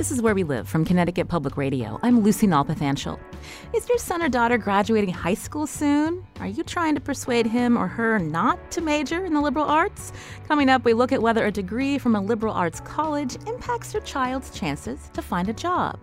This is Where We Live from Connecticut Public Radio. I'm Lucy Nalpathanchel. Is your son or daughter graduating high school soon? Are you trying to persuade him or her not to major in the liberal arts? Coming up, we look at whether a degree from a liberal arts college impacts your child's chances to find a job.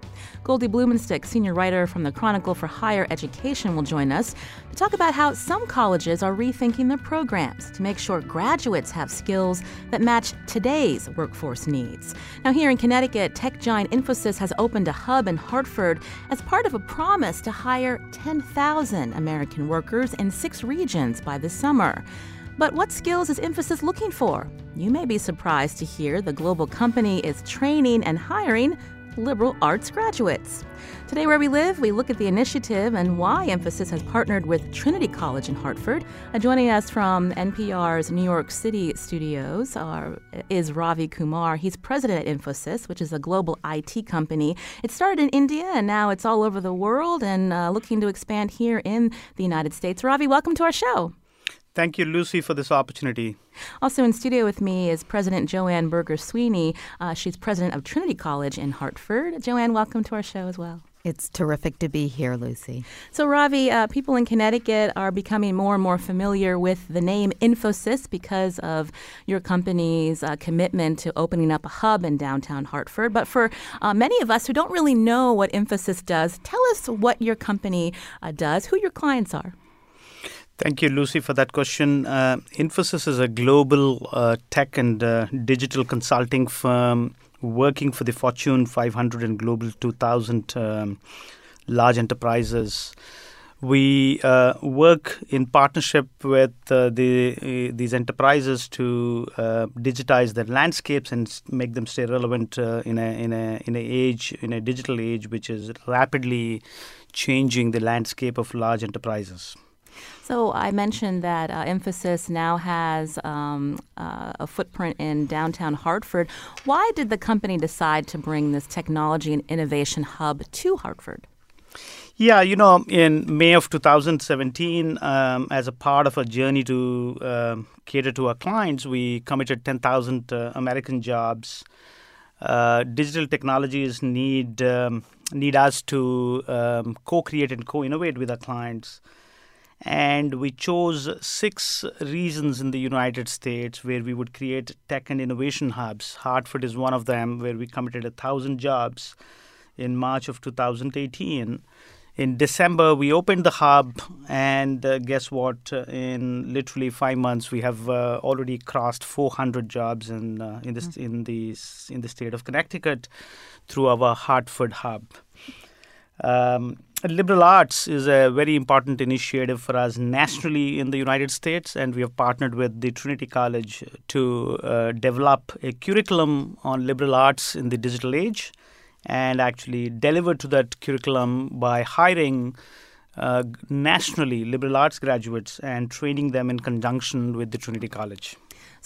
Goldie Blumenstyk, senior writer from the Chronicle for Higher Education, will join us to talk about how some colleges are rethinking their programs to make sure graduates have skills that match today's workforce needs. Now, here in Connecticut, tech giant Infosys has opened a hub in Hartford as part of a promise to hire 10,000 American workers in six regions by this summer. But what skills is Infosys looking for? You may be surprised to hear the global company is training and hiring liberal arts graduates. Today, where we live, we look at the initiative and why Infosys has partnered with Trinity College in Hartford. Uh, joining us from NPR's New York City studios are, is Ravi Kumar. He's president at Infosys, which is a global IT company. It started in India and now it's all over the world and uh, looking to expand here in the United States. Ravi, welcome to our show. Thank you, Lucy, for this opportunity. Also in studio with me is President Joanne Berger Sweeney. Uh, she's president of Trinity College in Hartford. Joanne, welcome to our show as well. It's terrific to be here, Lucy. So, Ravi, uh, people in Connecticut are becoming more and more familiar with the name Infosys because of your company's uh, commitment to opening up a hub in downtown Hartford. But for uh, many of us who don't really know what Infosys does, tell us what your company uh, does, who your clients are. Thank you, Lucy, for that question. Uh, Infosys is a global uh, tech and uh, digital consulting firm working for the Fortune 500 and Global 2000 um, large enterprises. We uh, work in partnership with uh, the uh, these enterprises to digitize their landscapes and make them stay relevant in a in a in a age in a digital age which is rapidly changing the landscape of large enterprises. So I mentioned that uh, Infosys now has um, uh, a footprint in downtown Hartford. Why did the company decide to bring this technology and innovation hub to Hartford? Yeah, you know, in May of 2017, um, as a part of a journey to uh, cater to our clients, we committed 10,000 uh, American jobs. Uh, digital technologies need um, need us to um, co-create and co-innovate with our clients and we chose six regions in the United States where we would create tech and innovation hubs. Hartford is one of them, where we committed a thousand jobs in March of 2018. In December, we opened the hub, and uh, guess what? In literally five months, we have uh, already crossed 400 jobs in uh, in this in the in the state of Connecticut through our Hartford hub. Um, liberal arts is a very important initiative for us nationally in the United States, and we have partnered with the Trinity College to uh, develop a curriculum on liberal arts in the digital age and actually deliver to that curriculum by hiring uh, nationally liberal arts graduates and training them in conjunction with the Trinity College.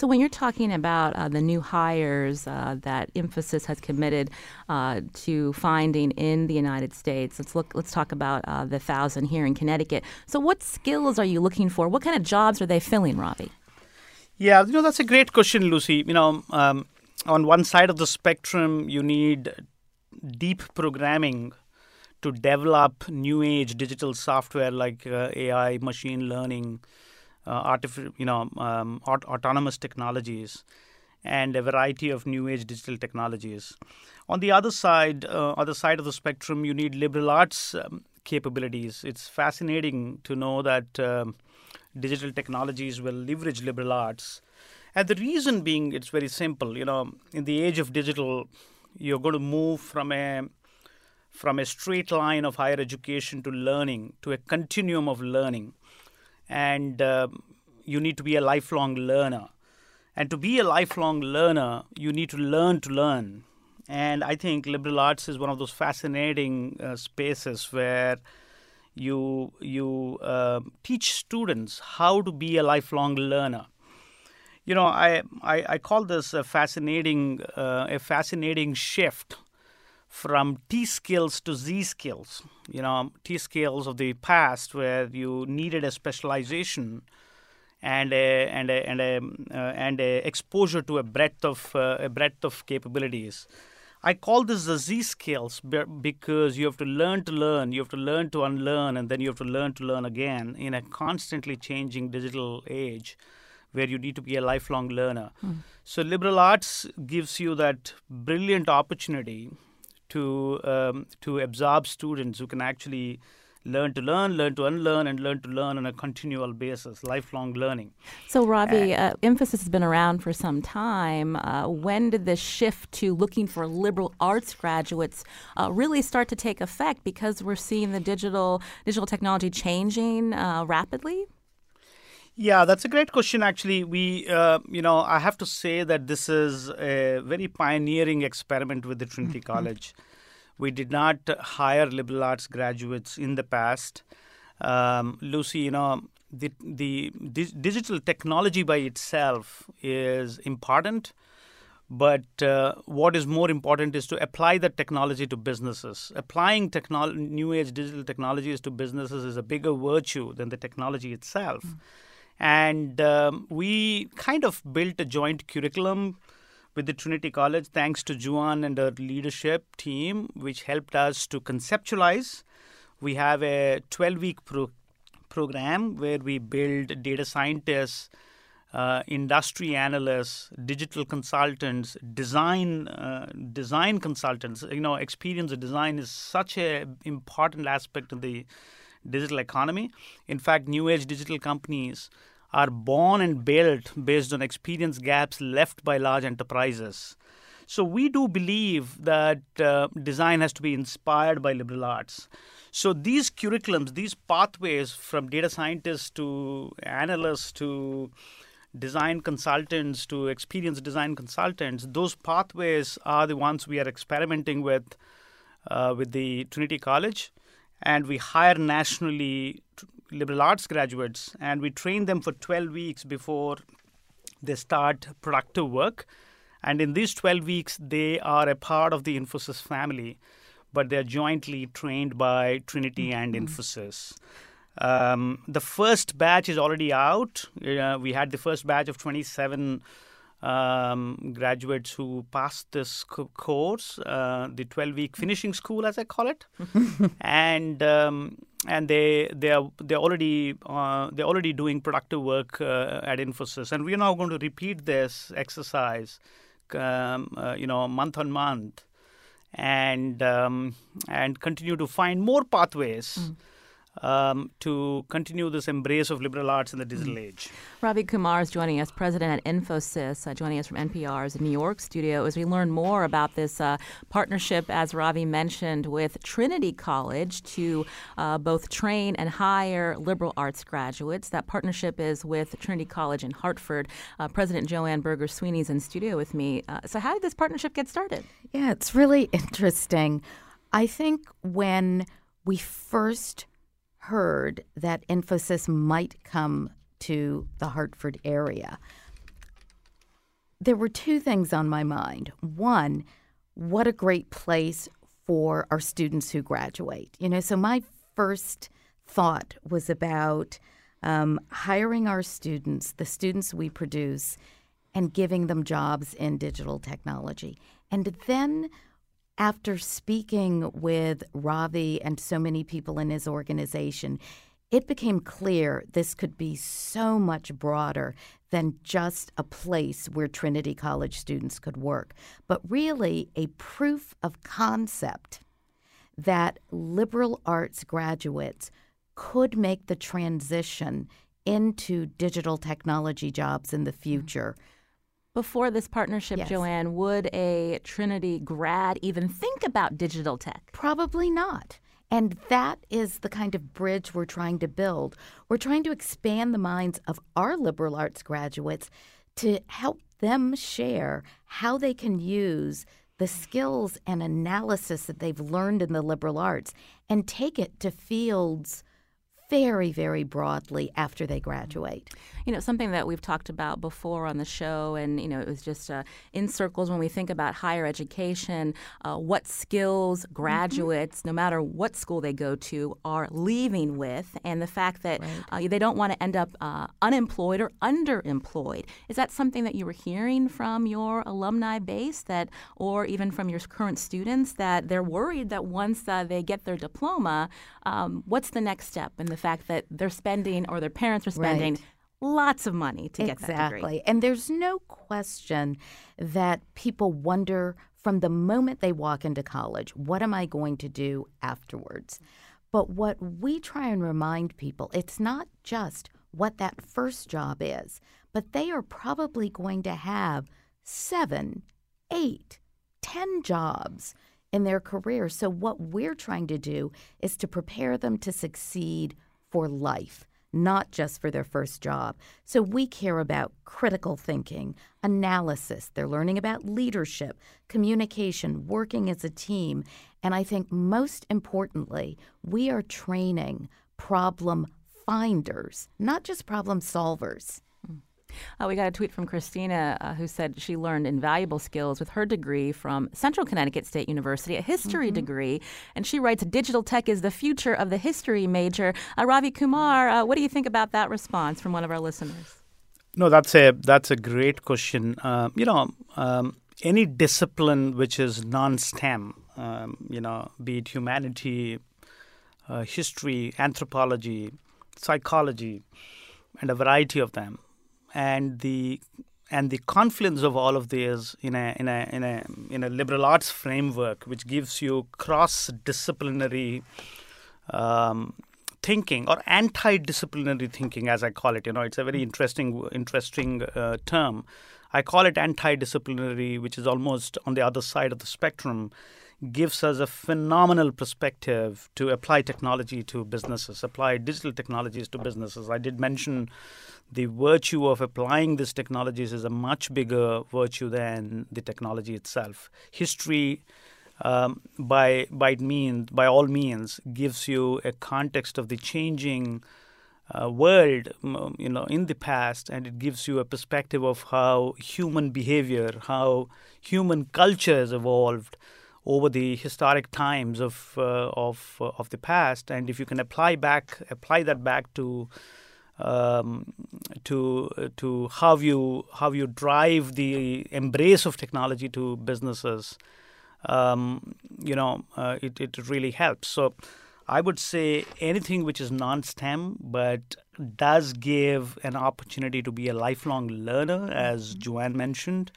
So, when you're talking about uh, the new hires uh, that Infosys has committed uh, to finding in the United States, let's look. Let's talk about uh, the thousand here in Connecticut. So, what skills are you looking for? What kind of jobs are they filling, Ravi? Yeah, you know that's a great question, Lucy. You know, um, on one side of the spectrum, you need deep programming to develop new age digital software like uh, AI, machine learning uh, artificial, you know, um, aut- autonomous technologies, and a variety of new age digital technologies. On the other side, uh, other side of the spectrum, you need liberal arts um, capabilities. It's fascinating to know that um, digital technologies will leverage liberal arts, and the reason being, it's very simple. You know, in the age of digital, you're going to move from a from a straight line of higher education to learning to a continuum of learning and uh, you need to be a lifelong learner. And to be a lifelong learner, you need to learn to learn. And I think liberal arts is one of those fascinating uh, spaces where you you uh, teach students how to be a lifelong learner. You know, I I, I call this a fascinating uh, a fascinating shift from T skills to Z skills. You know, T skills of the past where you needed a specialization and a, and a, and a, uh, and a exposure to a breadth of uh, a breadth of capabilities. I call this the Z skills because you have to learn to learn, you have to learn to unlearn, and then you have to learn to learn again in a constantly changing digital age where you need to be a lifelong learner. Hmm. So, liberal arts gives you that brilliant opportunity to um, to absorb students who can actually learn to learn, learn to unlearn, and learn to learn on a continual basis, lifelong learning. So, Ravi, uh, Infosys has been around for some time. Uh, when did this shift to looking for liberal arts graduates uh, really start to take effect? Because we're seeing the digital digital technology changing uh, rapidly. Yeah, that's a great question. Actually, we, uh, you know, I have to say that this is a very pioneering experiment with the Trinity mm-hmm. College. We did not hire liberal arts graduates in the past. Um, Lucy, you know, the, the, the digital technology by itself is important, but uh, what is more important is to apply that technology to businesses. Applying technolo- new age digital technologies to businesses is a bigger virtue than the technology itself. Mm. And um, we kind of built a joint curriculum with the Trinity College, thanks to Joanne and her leadership team, which helped us to conceptualize. We have a 12 week pro- program where we build data scientists, uh, industry analysts, digital consultants, design uh, design consultants. You know, experience of design is such an important aspect of the digital economy. In fact, new age digital companies are born and built based on experience gaps left by large enterprises. So we do believe that uh, design has to be inspired by liberal arts. So these curriculums, these pathways from data scientists to analysts to design consultants to experienced design consultants, those pathways are the ones we are experimenting with uh, with the Trinity College, and we hire nationally liberal arts graduates, and we train them for 12 weeks before they start productive work. And in these 12 weeks, they are a part of the Infosys family, but they're jointly trained by Trinity and mm-hmm. Infosys. Um, the first batch is already out. Uh, we had the first batch of 27 um, graduates who passed this co- course, uh, the 12 week finishing school, as I call it. and um, and they they are they're already uh, they're already doing productive work uh, at Infosys, and we're now going to repeat this exercise, um, uh, you know, month on month, and um, and continue to find more pathways. Mm um, to continue this embrace of liberal arts in the digital mm. age. Ravi Kumar is joining us, president at Infosys, uh, joining us from NPR's New York studio as we learn more about this uh, partnership, as Ravi mentioned, with Trinity College to uh, both train and hire liberal arts graduates. That partnership is with Trinity College in Hartford. Uh, president Joanne Berger Sweeney is in studio with me. Uh, so, how did this partnership get started? Yeah, it's really interesting. I think when we first heard that Infosys might come to the Hartford area, there were two things on my mind. One, what a great place for our students who graduate. You know, so my first thought was about um, hiring our students, the students we produce, and giving them jobs in digital technology. And then after speaking with Ravi and so many people in his organization, it became clear this could be so much broader than just a place where Trinity College students could work, but really a proof of concept that liberal arts graduates could make the transition into digital technology jobs in the mm-hmm. future. Before this partnership, yes. Joanne, would a Trinity grad even think about digital tech? Probably not. And that is the kind of bridge we're trying to build. We're trying to expand the minds of our liberal arts graduates to help them share how they can use the skills and analysis that they've learned in the liberal arts and take it to fields very, very broadly after they graduate. You know, something that we've talked about before on the show, and, you know, it was just uh, in circles when we think about higher education, uh, what skills mm-hmm. graduates, mm-hmm. no matter what school they go to, are leaving with, and the fact that right. uh, they don't want to end up uh, unemployed or underemployed. Is that something that you were hearing from your alumni base that, or even from your current students, that they're worried that once uh, they get their diploma, um, what's the next step in the fact that they're spending or their parents are spending right. lots of money to get exactly. that degree. Exactly. And there's no question that people wonder from the moment they walk into college, what am I going to do afterwards? But what we try and remind people, it's not just what that first job is, but they are probably going to have seven, eight, ten jobs in their career. So, what we're trying to do is to prepare them to succeed for life, not just for their first job. So we care about critical thinking, analysis. They're learning about leadership, communication, working as a team. And I think most importantly, we are training problem finders, not just problem solvers. Uh, we got a tweet from Christina uh, who said she learned invaluable skills with her degree from Central Connecticut State University, a history mm-hmm. degree. And she writes, Digital tech is the future of the history major. Uh, Ravi Kumar, uh, what do you think about that response from one of our listeners? No, that's a that's a great question. Uh, you know, um, any discipline which is non-STEM, um, you know, be it humanity, uh, history, anthropology, psychology, and a variety of them, and the and the confluence of all of these in a in a in a in a liberal arts framework, which gives you cross-disciplinary um, thinking or anti-disciplinary thinking, as I call it. You know, it's a very interesting interesting uh, term. I call it anti-disciplinary, which is almost on the other side of the spectrum gives us a phenomenal perspective to apply technology to businesses, apply digital technologies to businesses. I did mention the virtue of applying these technologies is a much bigger virtue than the technology itself. History, um, by by means, by all means, gives you a context of the changing uh, world, you know, in the past, and it gives you a perspective of how human behavior, how human culture has evolved over the historic times of uh, of uh, of the past, and if you can apply back apply that back to um, to to how you how you drive the embrace of technology to businesses, um, you know, uh, it it really helps. So. I would say anything which is non-STEM but does give an opportunity to be a lifelong learner, as mm-hmm. Joanne mentioned,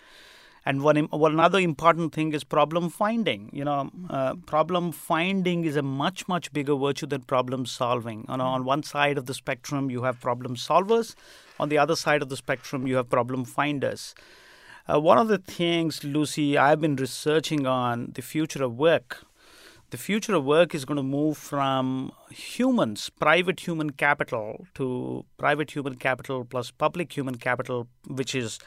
and one, one another important thing is problem finding. You know, uh, problem finding is a much much bigger virtue than problem solving. You on one side of the spectrum you have problem solvers, on the other side of the spectrum you have problem finders. Uh, one of the things, Lucy, I've been researching on the future of work. The future of work is going to move from humans, private human capital, to private human capital plus public human capital, which is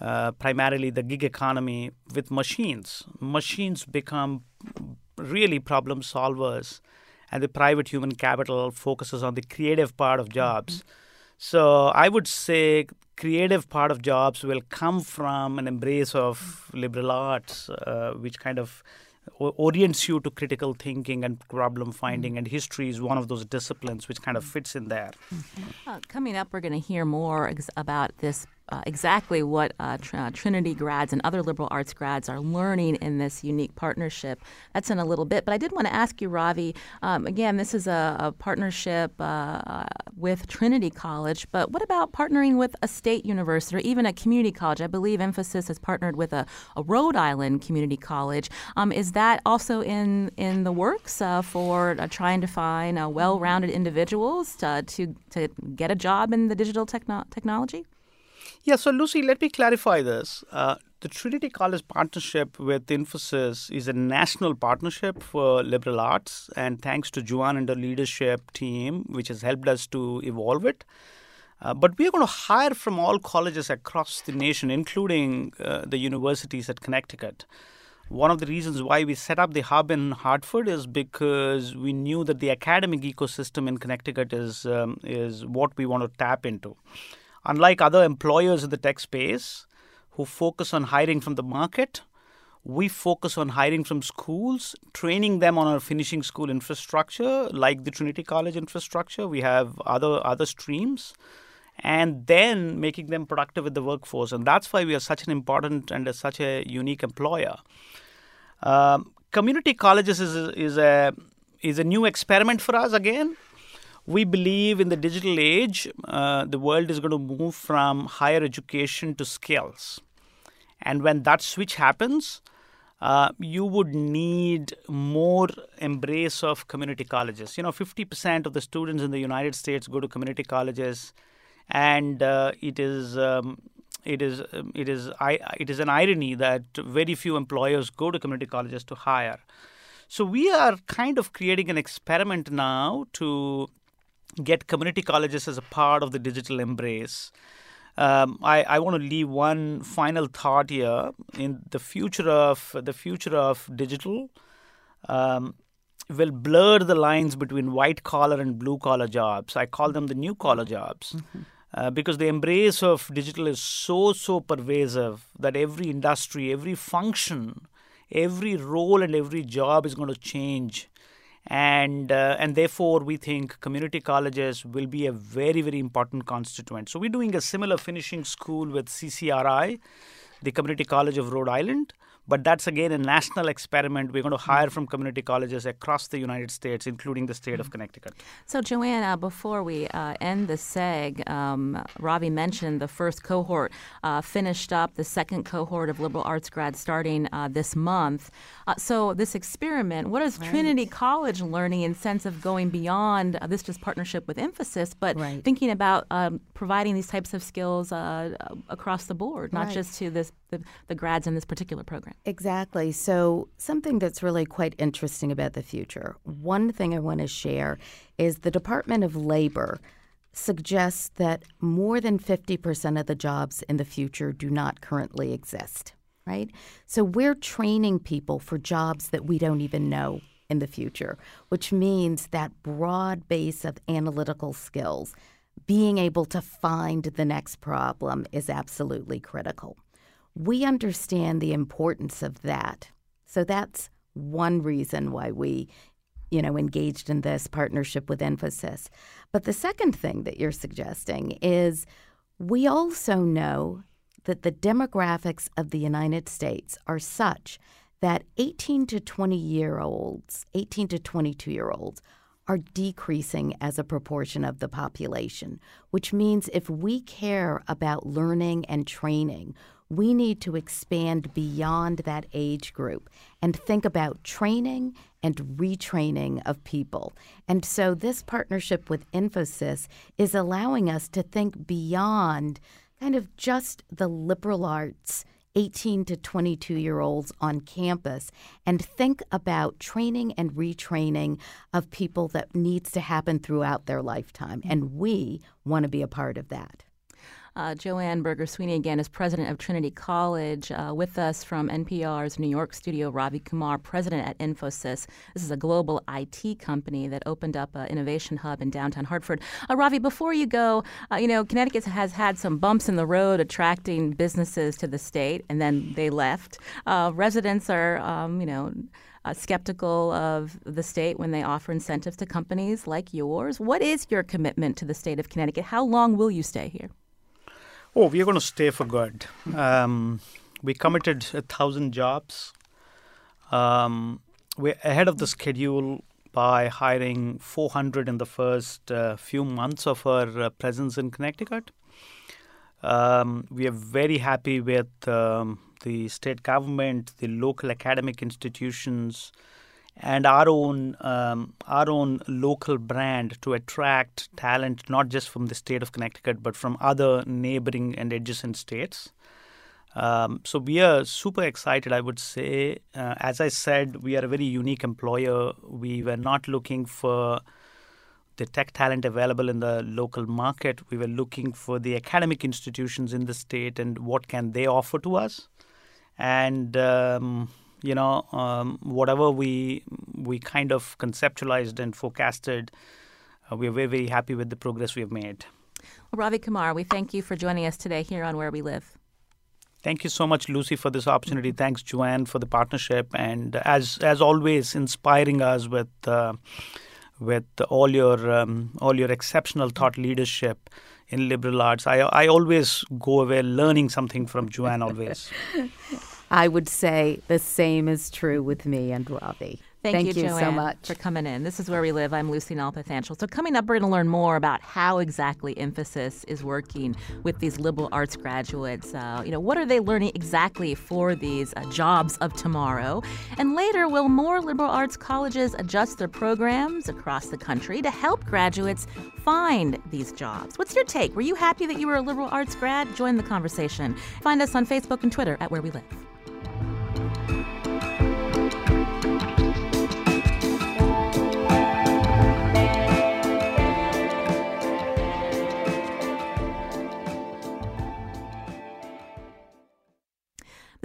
uh, primarily the gig economy with machines. Machines become really problem solvers, and the private human capital focuses on the creative part of jobs. Mm-hmm. So I would say creative part of jobs will come from an embrace of liberal arts, uh, which kind of orients you to critical thinking and problem finding, mm-hmm. and history is one of those disciplines which kind of fits in there. Mm-hmm. Uh, coming up, we're going to hear more ex- about this uh, exactly what uh, tr- uh, Trinity grads and other liberal arts grads are learning in this unique partnership. That's in a little bit. But I did want to ask you, Ravi, um, again, this is a, a partnership uh, with Trinity College, but what about partnering with a state university or even a community college? I believe Infosys has partnered with a, a Rhode Island community college. Um, is that also in, in the works uh, for trying to find well rounded individuals to, to, to get a job in the digital techno- technology? Yeah, so Lucy, let me clarify this. Uh, the Trinity College partnership with Infosys is a national partnership for liberal arts, and thanks to Joanne and the leadership team, which has helped us to evolve it. Uh, but we are going to hire from all colleges across the nation, including uh, the universities at Connecticut. One of the reasons why we set up the hub in Hartford is because we knew that the academic ecosystem in Connecticut is um, is what we want to tap into. Unlike other employers in the tech space who focus on hiring from the market, we focus on hiring from schools, training them on our finishing school infrastructure, like the Trinity College infrastructure. We have other other streams and then making them productive with the workforce. And that's why we are such an important and such a unique employer. Um, community colleges is, is a is a new experiment for us again. We believe in the digital age, uh, the world is going to move from higher education to skills. And when that switch happens, uh, you would need more embrace of community colleges. You know, 50% of the students in the United States go to community colleges and uh, it is um, it is um, it is I, it is an irony that very few employers go to community colleges to hire. So we are kind of creating an experiment now to get community colleges as a part of the digital embrace. Um, I, I want to leave one final thought here in the future of the future of digital. Um, will blur the lines between white collar and blue collar jobs. I call them the new collar jobs. Mm-hmm. Uh, because the embrace of digital is so so pervasive that every industry every function every role and every job is going to change and uh, and therefore we think community colleges will be a very very important constituent. So we're doing a similar finishing school with CCRI the community college of Rhode Island but that's again a national experiment. We're going to hire from community colleges across the United States, including the state of Connecticut. So, Joanne, uh, before we uh, end the seg, um, Ravi mentioned the first cohort uh, finished up, the second cohort of liberal arts grads starting uh, this month. Uh, so, this experiment, what is right. Trinity College learning in sense of going beyond uh, this just partnership with Infosys, but right. thinking about um, providing these types of skills across the board, not right. just to this the, the grads in this particular program? Exactly. So, something that's really quite interesting about the future. One thing I want to share is the Department of Labor suggests that more than 50% of the jobs in the future do not currently exist, right? So, we're training people for jobs that we don't even know in the future, which means that broad base of analytical skills, being able to find the next problem is absolutely critical we understand the importance of that. So that's one reason why we, you know, engaged in this partnership with Infosys But the second thing that you're suggesting is we also know that the demographics of the United States are such that 18 to 20 year olds, 18 to 22 year olds, are decreasing as a proportion of the population, which means if we care about learning and training, we need to expand beyond that age group and think about training and retraining of people. And so, this partnership with Infosys is allowing us to think beyond kind of just the liberal arts. 18 to 22 year olds on campus and think about training and retraining of people that needs to happen throughout their lifetime. And we want to be a part of that. Uh, Joanne Berger Sweeney again is president of Trinity College. Uh, with us from NPR's New York studio, Ravi Kumar, president at Infosys. This is a global IT company that opened up an innovation hub in downtown Hartford. Uh, Ravi, before you go, uh, you know Connecticut has had some bumps in the road attracting businesses to the state, and then they left. Uh, residents are, um, you know. Uh, skeptical of the state when they offer incentives to companies like yours. What is your commitment to the state of Connecticut? How long will you stay here? Oh, we are going to stay for good. Um, we committed a thousand jobs. Um, we're ahead of the schedule by hiring 400 in the first uh, few months of our uh, presence in Connecticut. Um, we are very happy with um, the state government, the local academic institutions, and our own um, our own local brand to attract talent not just from the state of Connecticut but from other neighboring and adjacent states. Um, so we are super excited. I would say, uh, as I said, we are a very unique employer. We were not looking for the tech talent available in the local market. We were looking for the academic institutions in the state and what can they offer to us. And um, you know, um, whatever we we kind of conceptualized and forecasted, uh, we are very very happy with the progress we have made. Well, Ravi Kumar, we thank you for joining us today here on Where We Live. Thank you so much, Lucy, for this opportunity. Thanks, Joanne, for the partnership, and as as always, inspiring us with uh, with all your um, all your exceptional thought leadership in liberal arts. I I always go away learning something from Joanne. Always. I would say the same is true with me and Ravi. Thank, Thank you, you Joanne, so much. for coming in. This is where we live. I'm Lucy Nalpathanchel. So coming up, we're going to learn more about how exactly Infosys is working with these liberal arts graduates. Uh, you know, what are they learning exactly for these uh, jobs of tomorrow? And later, will more liberal arts colleges adjust their programs across the country to help graduates find these jobs? What's your take? Were you happy that you were a liberal arts grad? Join the conversation. Find us on Facebook and Twitter at Where We Live.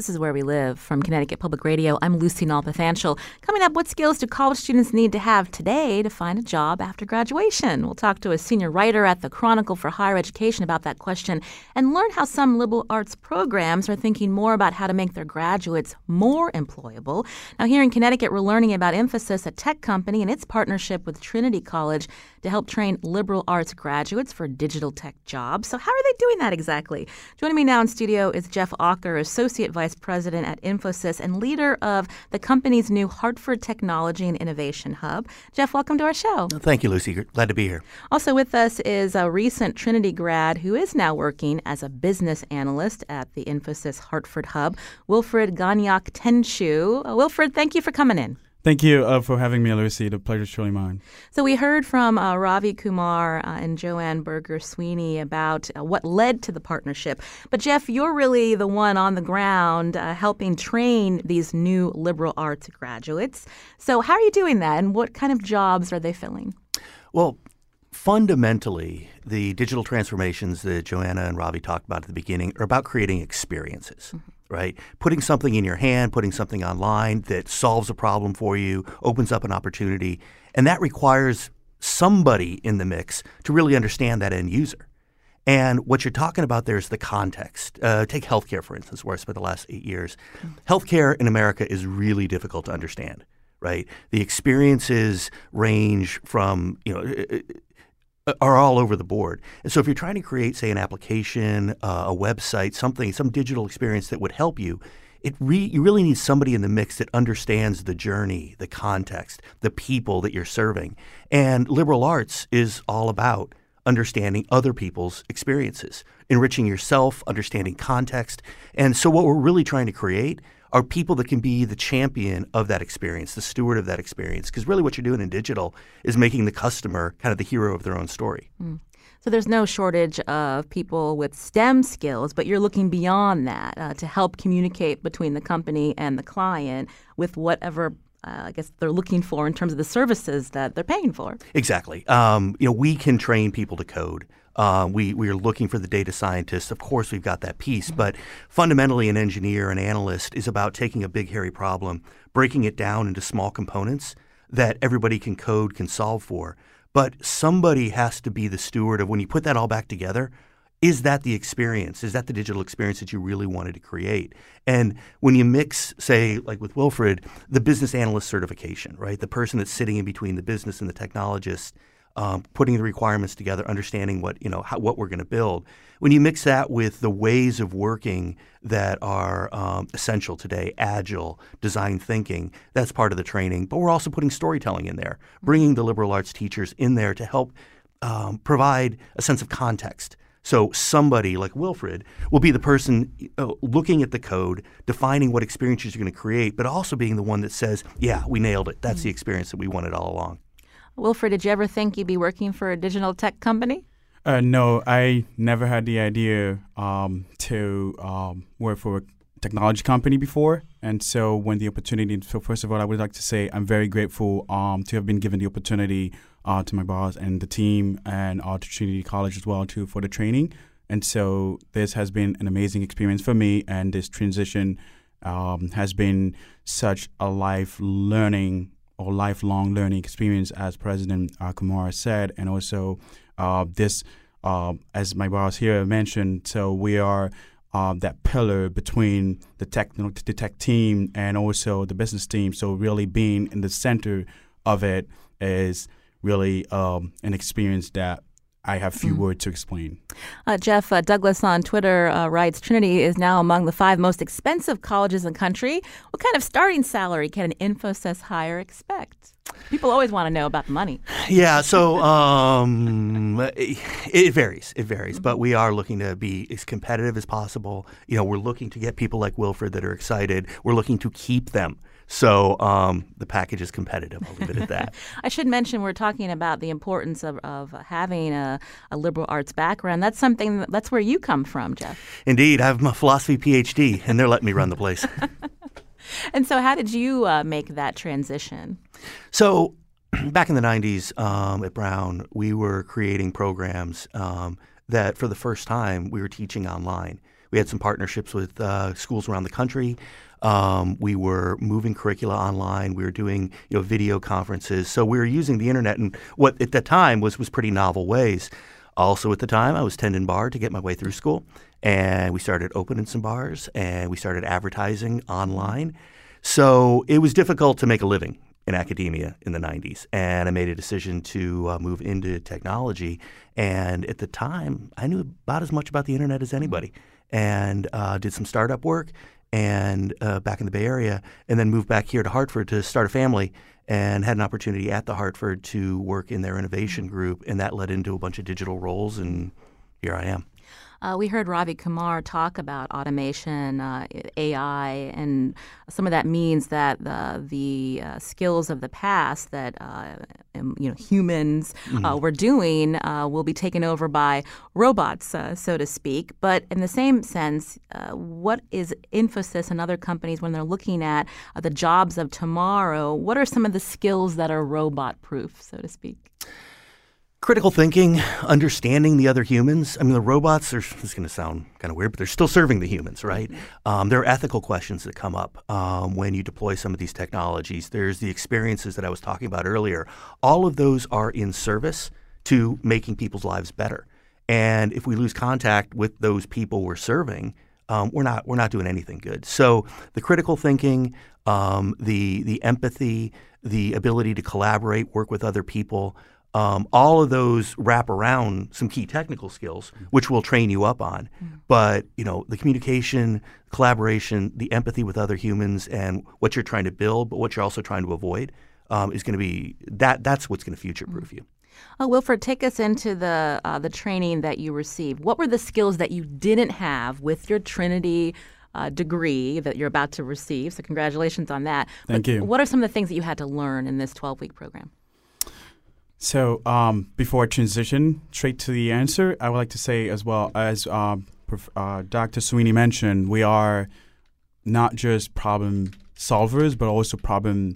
This is Where We Live from Connecticut Public Radio. I'm Lucy Nalpathanchel. Coming up, what skills do college students need to have today to find a job after graduation? We'll talk to a senior writer at the Chronicle for Higher Education about that question and learn how some liberal arts programs are thinking more about how to make their graduates more employable. Now, here in Connecticut, we're learning about Infosys, a tech company, and its partnership with Trinity College to help train liberal arts graduates for digital tech jobs. So, how are they doing that exactly? Joining me now in studio is Jeff Ocker, Associate Vice President at Infosys and leader of the company's new Hartford Technology and Innovation Hub. Jeff, welcome to our show. Thank you, Lucy. Glad to be here. Also with us is a recent Trinity grad who is now working as a business analyst at the Infosys Hartford Hub, Wilfred Gagnac Tenshu. Uh, Wilfred, thank you for coming in. Thank you uh, for having me, Lucy. The pleasure is truly mine. So we heard from uh, Ravi Kumar uh, and Joanne Berger Sweeney about uh, what led to the partnership. But Jeff, you're really the one on the ground uh, helping train these new liberal arts graduates. So how are you doing that, and what kind of jobs are they filling? Well, fundamentally, the digital transformations that Joanna and Ravi talked about at the beginning are about creating experiences. Mm-hmm right? Putting something in your hand, putting something online that solves a problem for you, opens up an opportunity. And that requires somebody in the mix to really understand that end user. And what you're talking about there is the context. Uh, take healthcare, for instance, where I spent the last eight years. Mm. Healthcare in America is really difficult to understand, right? The experiences range from, you know, uh, uh, are all over the board. And so if you're trying to create, say, an application, uh, a website, something, some digital experience that would help you, it re- you really need somebody in the mix that understands the journey, the context, the people that you're serving. And liberal arts is all about understanding other people's experiences, enriching yourself, understanding context. And so what we're really trying to create are people that can be the champion of that experience, the steward of that experience. Because really, what you're doing in digital is making the customer kind of the hero of their own story. Mm. So there's no shortage of people with STEM skills, but you're looking beyond that uh, to help communicate between the company and the client with whatever uh, I guess they're looking for in terms of the services that they're paying for. Exactly. Um, you know, we can train people to code. Uh, we, we are looking for the data scientists. Of course, we've got that piece, but fundamentally, an engineer, an analyst is about taking a big, hairy problem, breaking it down into small components that everybody can code, can solve for. But somebody has to be the steward of when you put that all back together. Is that the experience? Is that the digital experience that you really wanted to create? And when you mix, say, like with Wilfred, the business analyst certification, right? The person that's sitting in between the business and the technologist um, putting the requirements together, understanding what you know how, what we're going to build. When you mix that with the ways of working that are um, essential today, agile, design thinking, that's part of the training. But we're also putting storytelling in there, bringing the liberal arts teachers in there to help um, provide a sense of context. So somebody like Wilfred will be the person uh, looking at the code, defining what experiences you're going to create, but also being the one that says, "Yeah, we nailed it. That's mm-hmm. the experience that we wanted all along." Wilfred, did you ever think you'd be working for a digital tech company? Uh, no, I never had the idea um, to um, work for a technology company before. And so when the opportunity, so first of all, I would like to say I'm very grateful um, to have been given the opportunity uh, to my boss and the team and uh, to Trinity College as well too for the training. And so this has been an amazing experience for me and this transition um, has been such a life learning or lifelong learning experience, as President uh, said, and also uh, this, uh, as my boss here mentioned. So we are uh, that pillar between the tech, the tech team and also the business team. So really being in the center of it is really um, an experience that I have few mm. words to explain. Uh, Jeff uh, Douglas on Twitter uh, writes Trinity is now among the five most expensive colleges in the country. What kind of starting salary can an Infosys hire expect? People always want to know about the money. Yeah, so um, it, it, varies. It varies, mm-hmm. but we are looking to be as competitive as possible. You know, we're looking to get people like Wilfred that are excited. We're looking to keep them so um, the package is competitive. I'll leave it at that. I should mention we're talking about the importance of, of having a, a, liberal arts background. That's something that, that's where you come from, Jeff. Indeed, I have a philosophy PhD, and they're letting me run the place. and so, how did you uh, make that transition? So. Back in the 90s um, at Brown, we were creating programs um, that for the first time we were teaching online. We had some partnerships with uh, schools around the country. Um, we were moving curricula online. We were doing you know video conferences. So we were using the internet in what at the time was was pretty novel ways. Also at the time, I was tending bar to get my way through school, and we started opening some bars and we started advertising online. So it was difficult to make a living in academia in the 90s. And I made a decision to uh, move into technology. And at the time, I knew about as much about the internet as anybody and uh, did some startup work and uh, back in the Bay Area, and then moved back here to Hartford to start a family. And had an opportunity at the Hartford to work in their innovation group, and that led into a bunch of digital roles. And here I am. Uh, we heard Ravi Kumar talk about automation, uh, AI, and some of that means that the, the uh, skills of the past that uh, um, you know humans uh, mm-hmm. were doing uh, will be taken over by robots, so to speak. But in the same sense, what is Infosys and other companies when they're looking at the jobs of tomorrow? What are some of the skills that are robot-proof, so to speak? Critical thinking, understanding the other humans. I mean, the robots are, this is going to sound kind of weird, but they're still serving the humans, right? Um, there are ethical questions that come up um, when you deploy some of these technologies. There's the experiences that I was talking about earlier. All of those are in service to making people's lives better. And if we lose contact with those people we're serving, um, we're not we're not doing anything good. So the critical thinking, um, the the empathy, the ability to collaborate, work with other people, um, all of those wrap around some key technical skills, which we'll train you up on. Mm-hmm. But you know, the communication, collaboration, the empathy with other humans, and what you're trying to build, but what you're also trying to avoid, um, is going to be that. That's what's going to future-proof mm-hmm. you. Oh, Wilfred, take us into the uh, the training that you received. What were the skills that you didn't have with your Trinity? Uh, degree that you're about to receive. So, congratulations on that. Thank but you. What are some of the things that you had to learn in this 12 week program? So um, before I transition straight to the answer, I would like to say as well as um, uh, Dr. Sweeney mentioned, we are not just problem solvers, but also problem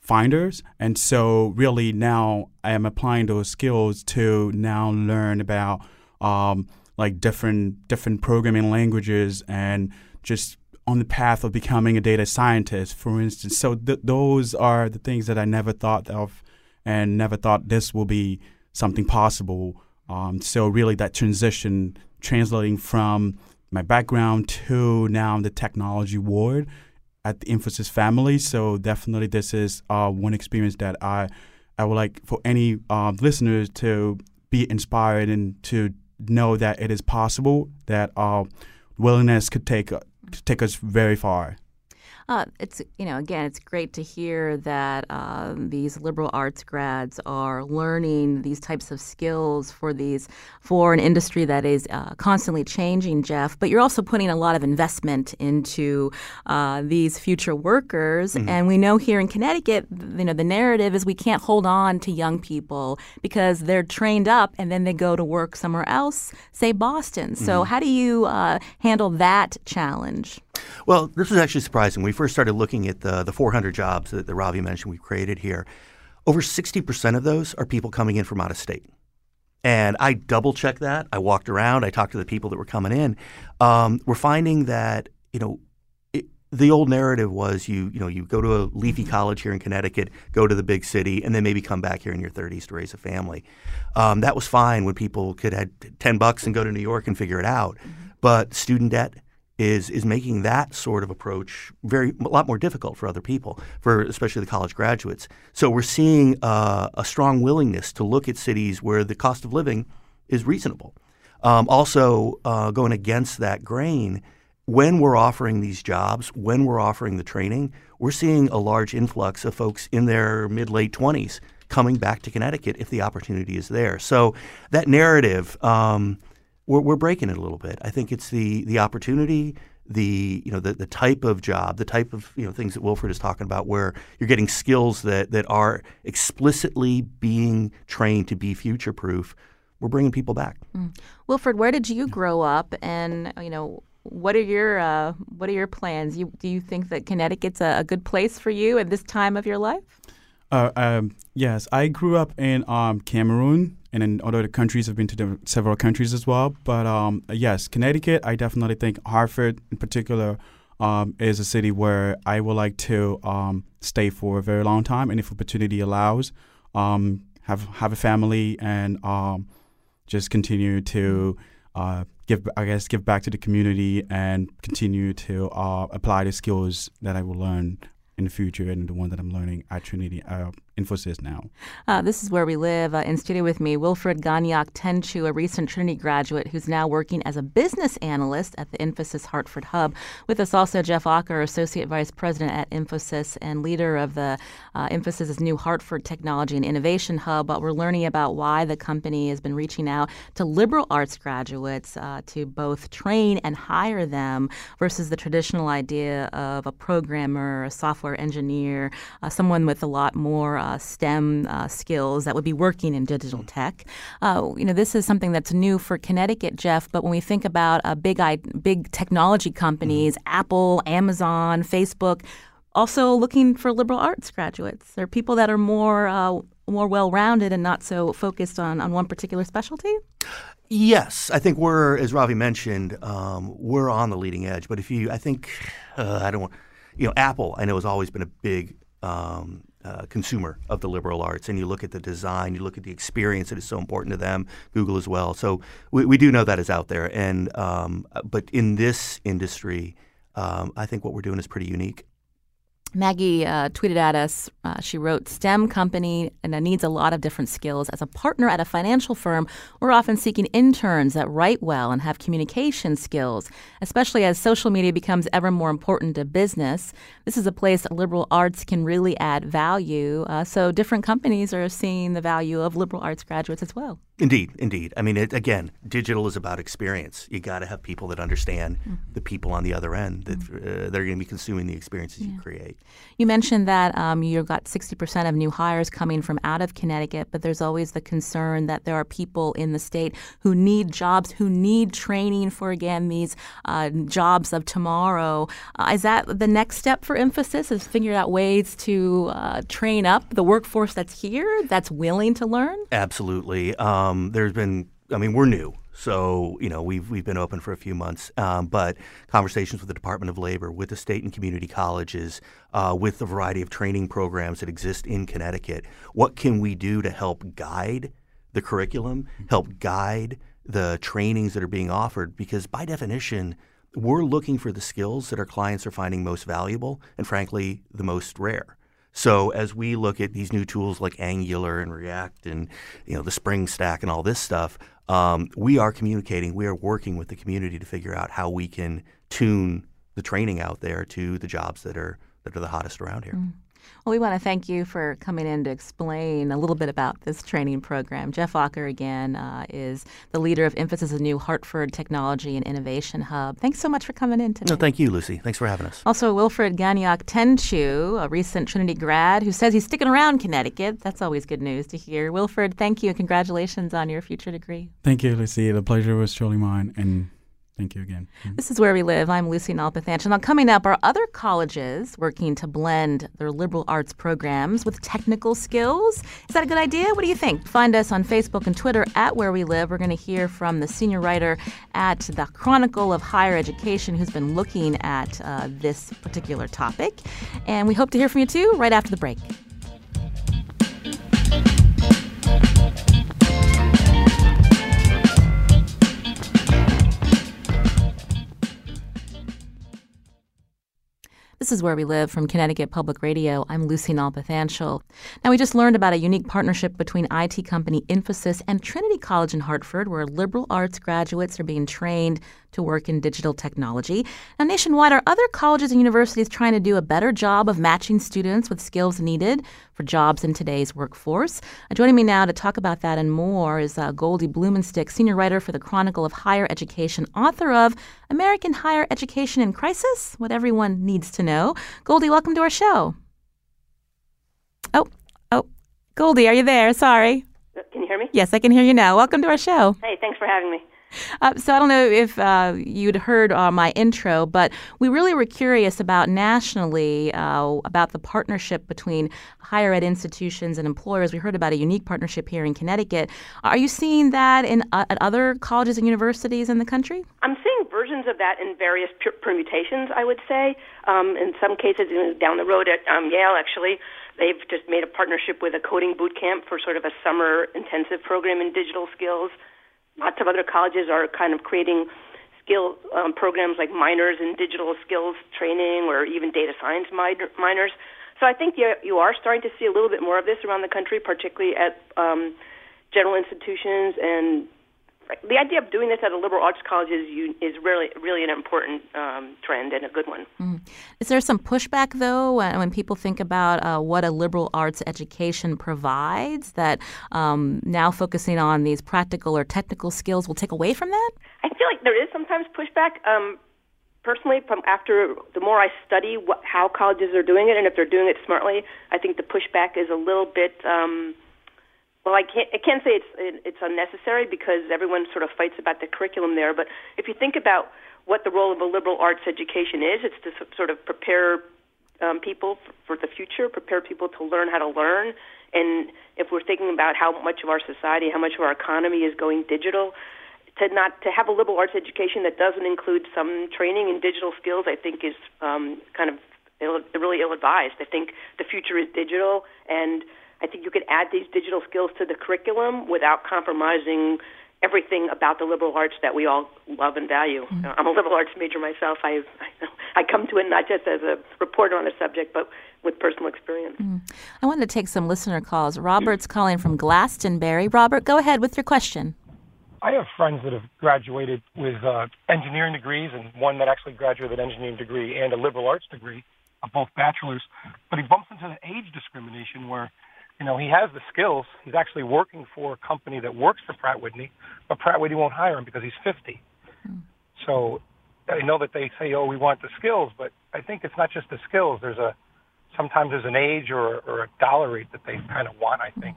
finders. And so really now I am applying those skills to now learn about um, like different different programming languages and just on the path of becoming a data scientist, for instance. So th- those are the things that I never thought of and never thought this will be something possible. Um, so really, that transition, translating from my background to now the technology ward at the Infosys family. So definitely, this is uh, one experience that I I would like for any uh, listeners to be inspired and to know that it is possible that uh, willingness could take could take us very far. Uh, it's you know again, it's great to hear that uh, these liberal arts grads are learning these types of skills for these for an industry that is uh, constantly changing, Jeff. But you're also putting a lot of investment into uh, these future workers, mm-hmm. and we know here in Connecticut, you know, the narrative is we can't hold on to young people because they're trained up and then they go to work somewhere else, say Boston. So mm-hmm. how do you uh, handle that challenge? Well, this was actually surprising. We first started looking at the, the 400 jobs that, that Ravi mentioned we've created here. Over 60% of those are people coming in from out of state. And I double checked that. I walked around. I talked to the people that were coming in. Um, we're finding that, you know, it, the old narrative was you you know you go to a leafy college here in Connecticut, go to the big city, and then maybe come back here in your 30s to raise a family. Um, that was fine when people could have 10 bucks and go to New York and figure it out. But student debt is is making that sort of approach very a lot more difficult for other people, for especially the college graduates. So we're seeing uh, a strong willingness to look at cities where the cost of living is reasonable. Um, also, uh, going against that grain when we're offering these jobs, when we're offering the training, we're seeing a large influx of folks in their mid late 20s coming back to Connecticut if the opportunity is there. So that narrative, um, we're, we're breaking it a little bit. I think it's the the opportunity, the you know the, the type of job, the type of you know things that Wilfred is talking about, where you're getting skills that that are explicitly being trained to be future proof. We're bringing people back. Mm. Wilfred, where did you grow up, and you know what are your uh, what are your plans? You, do you think that Connecticut's a, a, good place for you at this time of your life? Uh, um, yes, I grew up in um, Cameroon, and in other countries, I've been to several countries as well. But um, yes, Connecticut, I definitely think Hartford, in particular, um, is a city where I would like to um, stay for a very long time, and if opportunity allows, um, have have a family and just continue to. Uh, give I guess give back to the community and continue to uh, apply the skills that I will learn in the future and the one that I'm learning at Trinity uh, Infosys now. Uh, this is where we live. Uh, in studio with me, Wilfred Gagnac Tenchu, a recent Trinity graduate who's now working as a business analyst at the Infosys Hartford Hub. With us also Jeff Ocker, Associate Vice President at Infosys and leader of the uh, Infosys' new Hartford Technology and Innovation Hub. But we're learning about why the company has been reaching out to liberal arts graduates uh, to both train and hire them versus the traditional idea of a programmer, a software engineer, uh, someone with a lot more uh, STEM uh, skills that would be working in digital tech. Uh, you know, this is something that's new for Connecticut, Jeff. But when we think about uh, big, big technology companies, mm-hmm. Apple, Amazon, Facebook, also looking for liberal arts graduates. They're people that are more uh, more well-rounded and not so focused on, on one particular specialty? Yes, I think we're, as Ravi mentioned, um, we're on the leading edge. But if you, I think, uh, I don't want, you know, Apple, I know has always been a big um, uh, consumer of the liberal arts, and you look at the design, you look at the experience that is so important to them. Google as well. So we, we do know that is out there, and um, but in this industry, um, I think what we're doing is pretty unique. Maggie uh, tweeted at us. Uh, she wrote, "STEM company and needs a lot of different skills. As a partner at a financial firm, we're often seeking interns that write well and have communication skills, especially as social media becomes ever more important to business. This is a place liberal arts can really add value. Uh, so different companies are seeing the value of liberal arts graduates as well." Indeed, indeed. I mean, it, again, digital is about experience. You got to have people that understand mm-hmm. the people on the other end that mm-hmm. uh, they're going to be consuming the experiences yeah. you create. You mentioned that um, you've got 60% of new hires coming from out of Connecticut, but there's always the concern that there are people in the state who need jobs, who need training for again these uh, jobs of tomorrow. Uh, is that the next step for Infosys? Is figuring out ways to uh, train up the workforce that's here, that's willing to learn? Absolutely. Um, um, there's been, I mean, we're new. So, you know, we've, we've been open for a few months, um, but conversations with the Department of Labor, with the state and community colleges, uh, with the variety of training programs that exist in Connecticut. What can we do to help guide the curriculum, help guide the trainings that are being offered? Because by definition, we're looking for the skills that our clients are finding most valuable and, frankly, the most rare. So as we look at these new tools like Angular and React and you know the Spring Stack and all this stuff, um, we are communicating. We are working with the community to figure out how we can tune the training out there to the jobs that are that are the hottest around here. Mm. Well, we want to thank you for coming in to explain a little bit about this training program. Jeff Ocker, again, uh, is the leader of Infosys' new Hartford Technology and Innovation Hub. Thanks so much for coming in today. No, thank you, Lucy. Thanks for having us. Also, Wilfred Gagnac Tenchu, a recent Trinity grad who says he's sticking around Connecticut. That's always good news to hear. Wilfred, thank you and congratulations on your future degree. Thank you, Lucy. The pleasure was truly mine. And Thank you again. Mm-hmm. This is Where We Live. I'm Lucy Nalpathanchil. Now, coming up are other colleges working to blend their liberal arts programs with technical skills. Is that a good idea? What do you think? Find us on Facebook and Twitter at Where We Live. We're going to hear from the senior writer at the Chronicle of Higher Education who's been looking at uh, this particular topic. And we hope to hear from you too right after the break. This is Where We Live from Connecticut Public Radio. I'm Lucy Nalpathanchil. Now, we just learned about a unique partnership between IT company Infosys and Trinity College in Hartford, where liberal arts graduates are being trained to work in digital technology. Now, nationwide, are other colleges and universities trying to do a better job of matching students with skills needed for jobs in today's workforce? Uh, joining me now to talk about that and more is uh, Goldie Blumenstyk, senior writer for the Chronicle of Higher Education, author of American Higher Education in Crisis What Everyone Needs to Know. Goldie, welcome to our show. Oh, oh, Goldie, are you there? Sorry. Can you hear me? Yes, I can hear you now. Welcome to our show. Hey, thanks for having me. Uh, so I don't know if uh, you'd heard uh, my intro, but we really were curious about nationally uh, about the partnership between higher ed institutions and employers. We heard about a unique partnership here in Connecticut. Are you seeing that in uh, at other colleges and universities in the country? I'm seeing versions of that in various permutations. I would say, um, in some cases, down the road at um, Yale, actually. They've just made a partnership with a coding boot camp for sort of a summer intensive program in digital skills lots of other colleges are kind of creating skill um, programs like minors in digital skills training or even data science minor, minors. So I think you, you are starting to see a little bit more of this around the country, particularly at um, general institutions and the idea of doing this at a liberal arts college is is really really an important um, trend and a good one. Mm. Is there some pushback though when people think about uh, what a liberal arts education provides that um, now focusing on these practical or technical skills will take away from that? I feel like there is sometimes pushback. Um, personally, from after the more I study what, how colleges are doing it and if they're doing it smartly, I think the pushback is a little bit. Um, well, I can't I can't say it's it's unnecessary because everyone sort of fights about the curriculum there. But if you think about what the role of a liberal arts education is, it's to sort of prepare um, people for the future, prepare people to learn how to learn. And if we're thinking about how much of our society, how much of our economy is going digital, to not to have a liberal arts education that doesn't include some training in digital skills, I think is um, kind of Ill, really ill-advised. I think the future is digital, and I think you could add these digital skills to the curriculum without compromising everything about the liberal arts that we all love and value. Mm-hmm. I'm a liberal arts major myself. I, I come to it not just as a reporter on a subject, but with personal experience. Mm-hmm. I wanted to take some listener calls. Robert's calling from Glastonbury. Robert, go ahead with your question. I have friends that have graduated with uh, engineering degrees, and one that actually graduated with an engineering degree and a liberal arts degree, uh, both bachelors. But he bumps into the age discrimination where you know, he has the skills. He's actually working for a company that works for Pratt Whitney, but Pratt Whitney won't hire him because he's 50. Hmm. So I know that they say, "Oh, we want the skills," but I think it's not just the skills. There's a sometimes there's an age or, or a dollar rate that they kind of want. I think,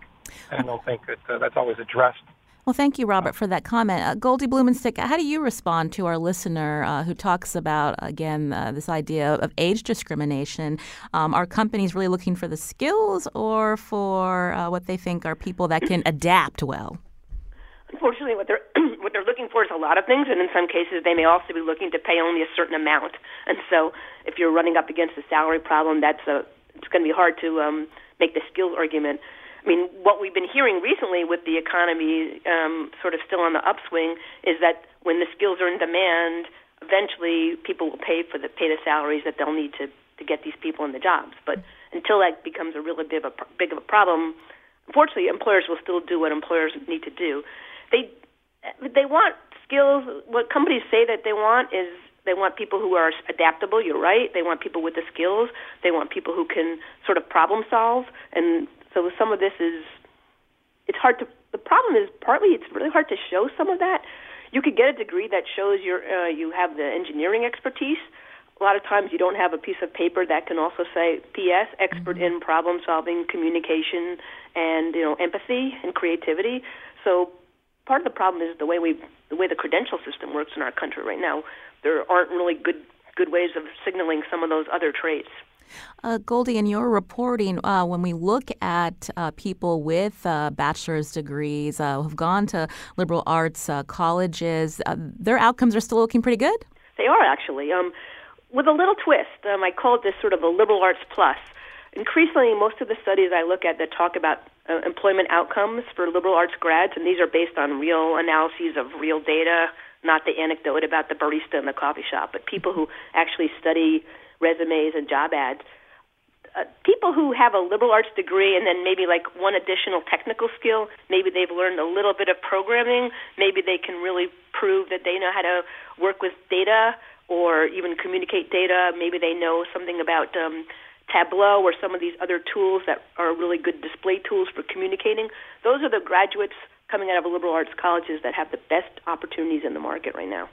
and I don't think that uh, that's always addressed well, thank you, Robert, for that comment. Uh, Goldie Blumenstyk, how do you respond to our listener uh, who talks about, again, uh, this idea of age discrimination? Um, are companies really looking for the skills or for uh, what they think are people that can adapt well? Unfortunately, what they're what they're looking for is a lot of things, and in some cases, they may also be looking to pay only a certain amount. And so, if you're running up against a salary problem, that's a it's going to be hard to um, make the skills argument. I mean, what we've been hearing recently with the economy um, sort of still on the upswing is that when the skills are in demand, eventually people will pay for the pay the salaries that they'll need to to get these people in the jobs. But until that becomes a really big of a big of a problem, unfortunately, employers will still do what employers need to do. They they want skills. What companies say that they want is they want people who are adaptable. You're right. They want people with the skills. They want people who can sort of problem solve and so some of this is it's hard to. The problem is partly it's really hard to show some of that. You could get a degree that shows you uh, you have the engineering expertise. A lot of times you don't have a piece of paper that can also say PS expert mm-hmm. in problem solving, communication, and you know empathy and creativity. So part of the problem is the way we the way the credential system works in our country right now. There aren't really good good ways of signaling some of those other traits. Uh, Goldie, in your reporting, uh, when we look at uh, people with uh, bachelor's degrees uh, who've gone to liberal arts uh, colleges, their outcomes are still looking pretty good? They are, actually. Um, with a little twist, um, I call it this sort of a liberal arts plus. Increasingly, most of the studies I look at that talk about employment outcomes for liberal arts grads, and these are based on real analyses of real data, not the anecdote about the barista in the coffee shop, but people who actually study resumes and job ads. Uh, people who have a liberal arts degree and then maybe like one additional technical skill, maybe they've learned a little bit of programming, maybe they can really prove that they know how to work with data or even communicate data, maybe they know something about um, Tableau or some of these other tools that are really good display tools for communicating. Those are the graduates coming out of liberal arts colleges that have the best opportunities in the market right now.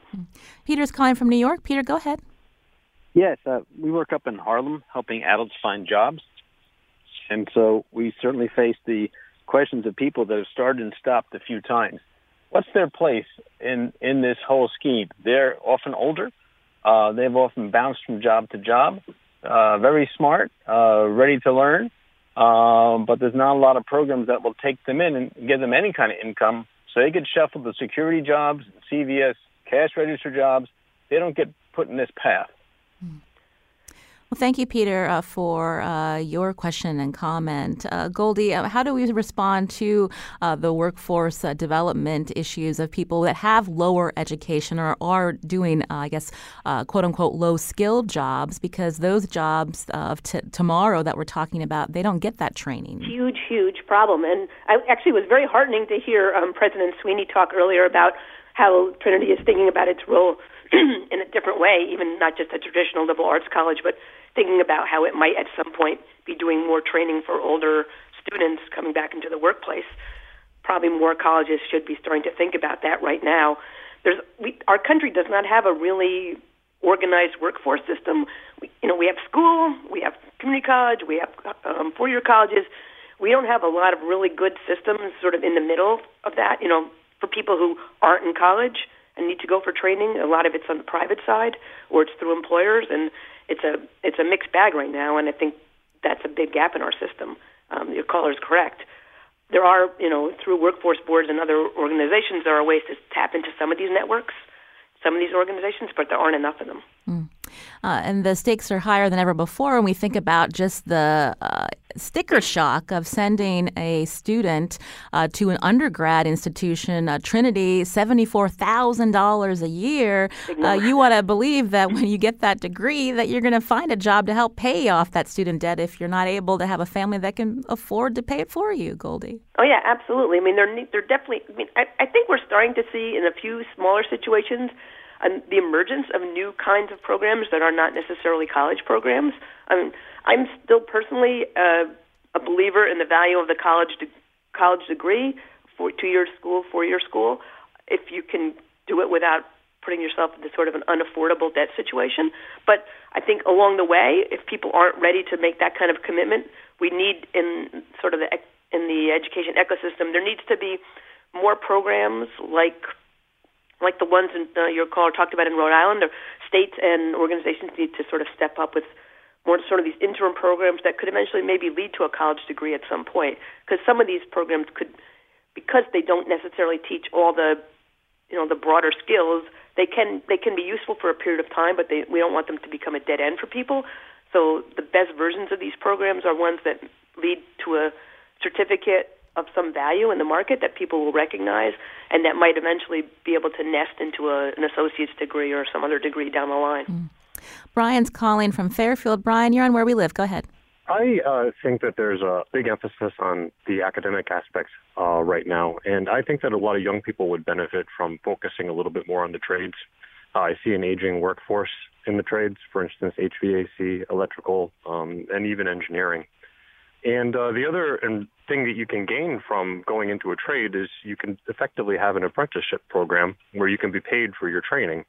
Peter's calling from New York. Peter, go ahead. Yes, uh, we work up in Harlem helping adults find jobs. And so we certainly face the questions of people that have started and stopped a few times. What's their place in, in this whole scheme? They're often older. Uh, they've often bounced from job to job, uh, very smart, uh, ready to learn. Um, but there's not a lot of programs that will take them in and give them any kind of income. So they get shuffled to security jobs, CVS, cash register jobs. They don't get put in this path. Well, thank you, Peter, uh, for uh, your question and comment. Uh, Goldie, uh, how do we respond to uh, the workforce uh, development issues of people that have lower education or are doing, I guess, quote unquote, low skilled jobs? Because those jobs of t- tomorrow that we're talking about, they don't get that training. Huge, huge problem. And I actually was very heartening to hear um, President Sweeney talk earlier about how Trinity is thinking about its role in a different way, even not just a traditional liberal arts college, but thinking about how it might at some point be doing more training for older students coming back into the workplace. Probably more colleges should be starting to think about that right now. There's we, our country does not have a really organized workforce system. We, you know, we have school, we have community college, we have um, four-year colleges. We don't have a lot of really good systems sort of in the middle of that. You know, for people who aren't in college and need to go for training, a lot of it's on the private side or it's through employers, and it's a it's a mixed bag right now, and I think that's a big gap in our system. Um, your caller is correct. There are, you know, through workforce boards and other organizations, there are ways to tap into some of these networks, some of these organizations, but there aren't enough of them. Mm. Uh, and the stakes are higher than ever before when we think about just the uh, sticker shock of sending a student uh, to an undergrad institution, uh, Trinity, $74,000 a year. Uh, you want to believe that when you get that degree that you're going to find a job to help pay off that student debt if you're not able to have a family that can afford to pay it for you, Goldie. Oh, yeah, absolutely. I mean, they're, they're definitely, I mean, I, I think we're starting to see in a few smaller situations – um, the emergence of new kinds of programs that are not necessarily college programs. I mean, I'm still personally uh, a believer in the value of the college de- college degree, for two year school, four year school, if you can do it without putting yourself into sort of an unaffordable debt situation. But I think along the way, if people aren't ready to make that kind of commitment, we need in sort of the in the education ecosystem, there needs to be more programs like like the ones in, uh, your caller talked about in Rhode Island, or states and organizations need to sort of step up with more sort of these interim programs that could eventually maybe lead to a college degree at some point. Because some of these programs could, because they don't necessarily teach all the, you know, the broader skills, they can they can be useful for a period of time, but they, we don't want them to become a dead end for people. So the best versions of these programs are ones that lead to a certificate of some value in the market that people will recognize and that might eventually be able to nest into a, an associate's degree or some other degree down the line. Mm. Brian's calling from Fairfield. Brian, you're on Where We Live. Go ahead. I uh, think that there's a big emphasis on the academic aspects uh, right now, and I think that a lot of young people would benefit from focusing a little bit more on the trades. Uh, I see an aging workforce in the trades, for instance, HVAC, electrical, um, and even engineering. And uh, the other thing that you can gain from going into a trade is you can effectively have an apprenticeship program where you can be paid for your training.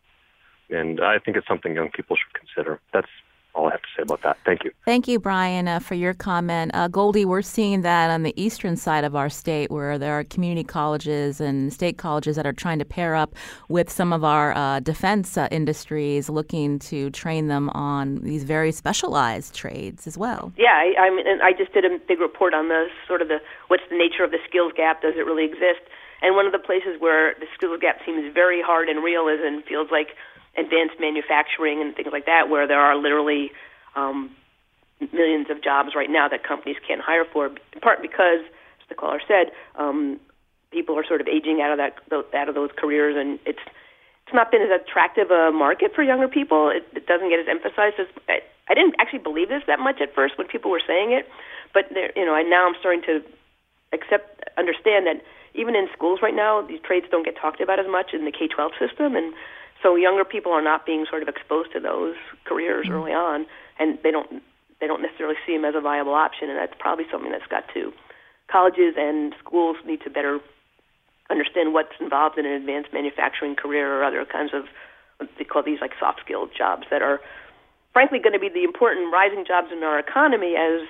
And I think it's something young people should consider. That's all I have to say about that. Thank you. Thank you, Brian, uh, for your comment. Uh, Goldie, we're seeing that on the eastern side of our state where there are community colleges and state colleges that are trying to pair up with some of our uh, defense uh, industries, looking to train them on these very specialized trades as well. Yeah, I, I mean, I just did a big report on the sort of the what's the nature of the skills gap? Does it really exist? And one of the places where the skills gap seems very hard and real is in fields like advanced manufacturing and things like that, where there are literally um, millions of jobs right now that companies can't hire for, in part because, as the caller said, um, people are sort of aging out of that out of those careers, and it's it's not been as attractive a market for younger people. It, it doesn't get as emphasized as I, I didn't actually believe this that much at first when people were saying it, but there, you know, I now I'm starting to accept understand that even in schools right now, these trades don't get talked about as much in the K-12 system, and so younger people are not being sort of exposed to those careers mm-hmm. early on, and they don't they don't necessarily see them as a viable option, and that's probably something that's got to colleges and schools need to better understand what's involved in an advanced manufacturing career or other kinds of they call these like soft skilled jobs that are frankly going to be the important rising jobs in our economy as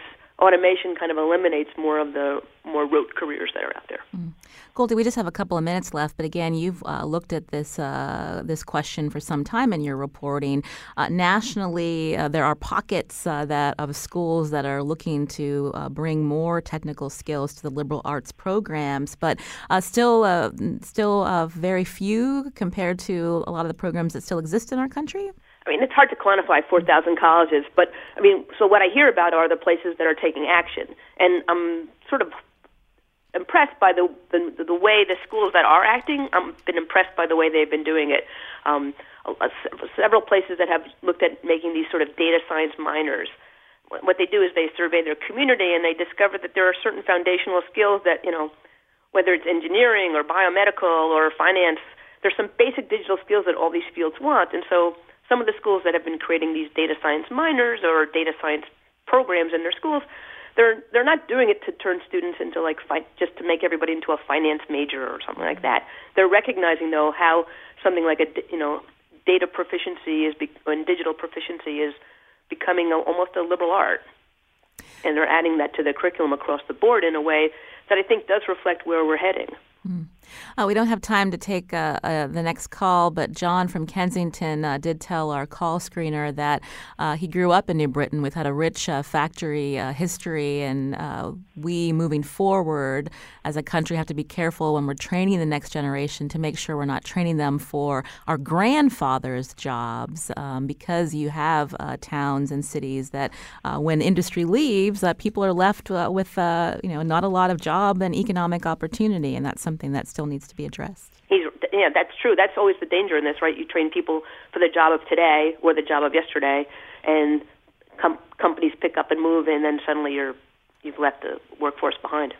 automation kind of eliminates more of the more rote careers that are out there. Mm. Goldie, we just have a couple of minutes left, but again, you've uh, looked at this uh, this question for some time in your reporting. Uh, nationally, uh, there are pockets uh, that of schools that are looking to uh, bring more technical skills to the liberal arts programs, but still still very few compared to a lot of the programs that still exist in our country. I mean, it's hard to quantify 4,000 colleges, but I mean, so what I hear about are the places that are taking action, and I'm sort of impressed by the the, the way the schools that are acting. I've been impressed by the way they've been doing it. Um, several places that have looked at making these sort of data science minors. What they do is they survey their community and they discover that there are certain foundational skills that you know, whether it's engineering or biomedical or finance, there's some basic digital skills that all these fields want, and so some of the schools that have been creating these data science minors or data science programs in their schools, they're they're not doing it to turn students into like fi- just to make everybody into a finance major or something like mm-hmm. that. They're recognizing though how something like a you know data proficiency is be- and digital proficiency is becoming a, almost a liberal art, and they're adding that to the curriculum across the board in a way that I think does reflect where we're heading. Uh, we don't have time to take uh, uh, the next call, but John from Kensington uh, did tell our call screener that uh, he grew up in New Britain with had a rich uh, factory history, and we, moving forward as a country, have to be careful when we're training the next generation to make sure we're not training them for our grandfathers' jobs, um, because you have towns and cities that, when industry leaves, people are left with you know not a lot of job and economic opportunity, and that's something that still needs to be addressed. He's, yeah, that's true. That's always the danger in this, right? You train people for the job of today or the job of yesterday, and com- companies pick up and move, and then suddenly you're you've left the workforce behind.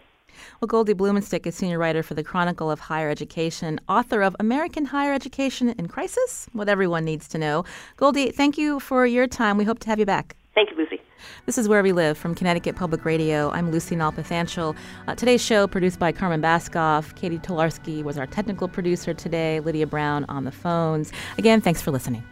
Well, Goldie Blumenstyk is senior writer for the Chronicle of Higher Education, author of American Higher Education in Crisis, What Everyone Needs to Know. Goldie, thank you for your time. We hope to have you back. Thank you, Lucy. This is Where We Live from Connecticut Public Radio. I'm Lucy Nalpathanchil. Uh, today's show produced by Carmen Baskauf. Katie Tolarski was our technical producer today. Lydia Brown on the phones. Again, thanks for listening.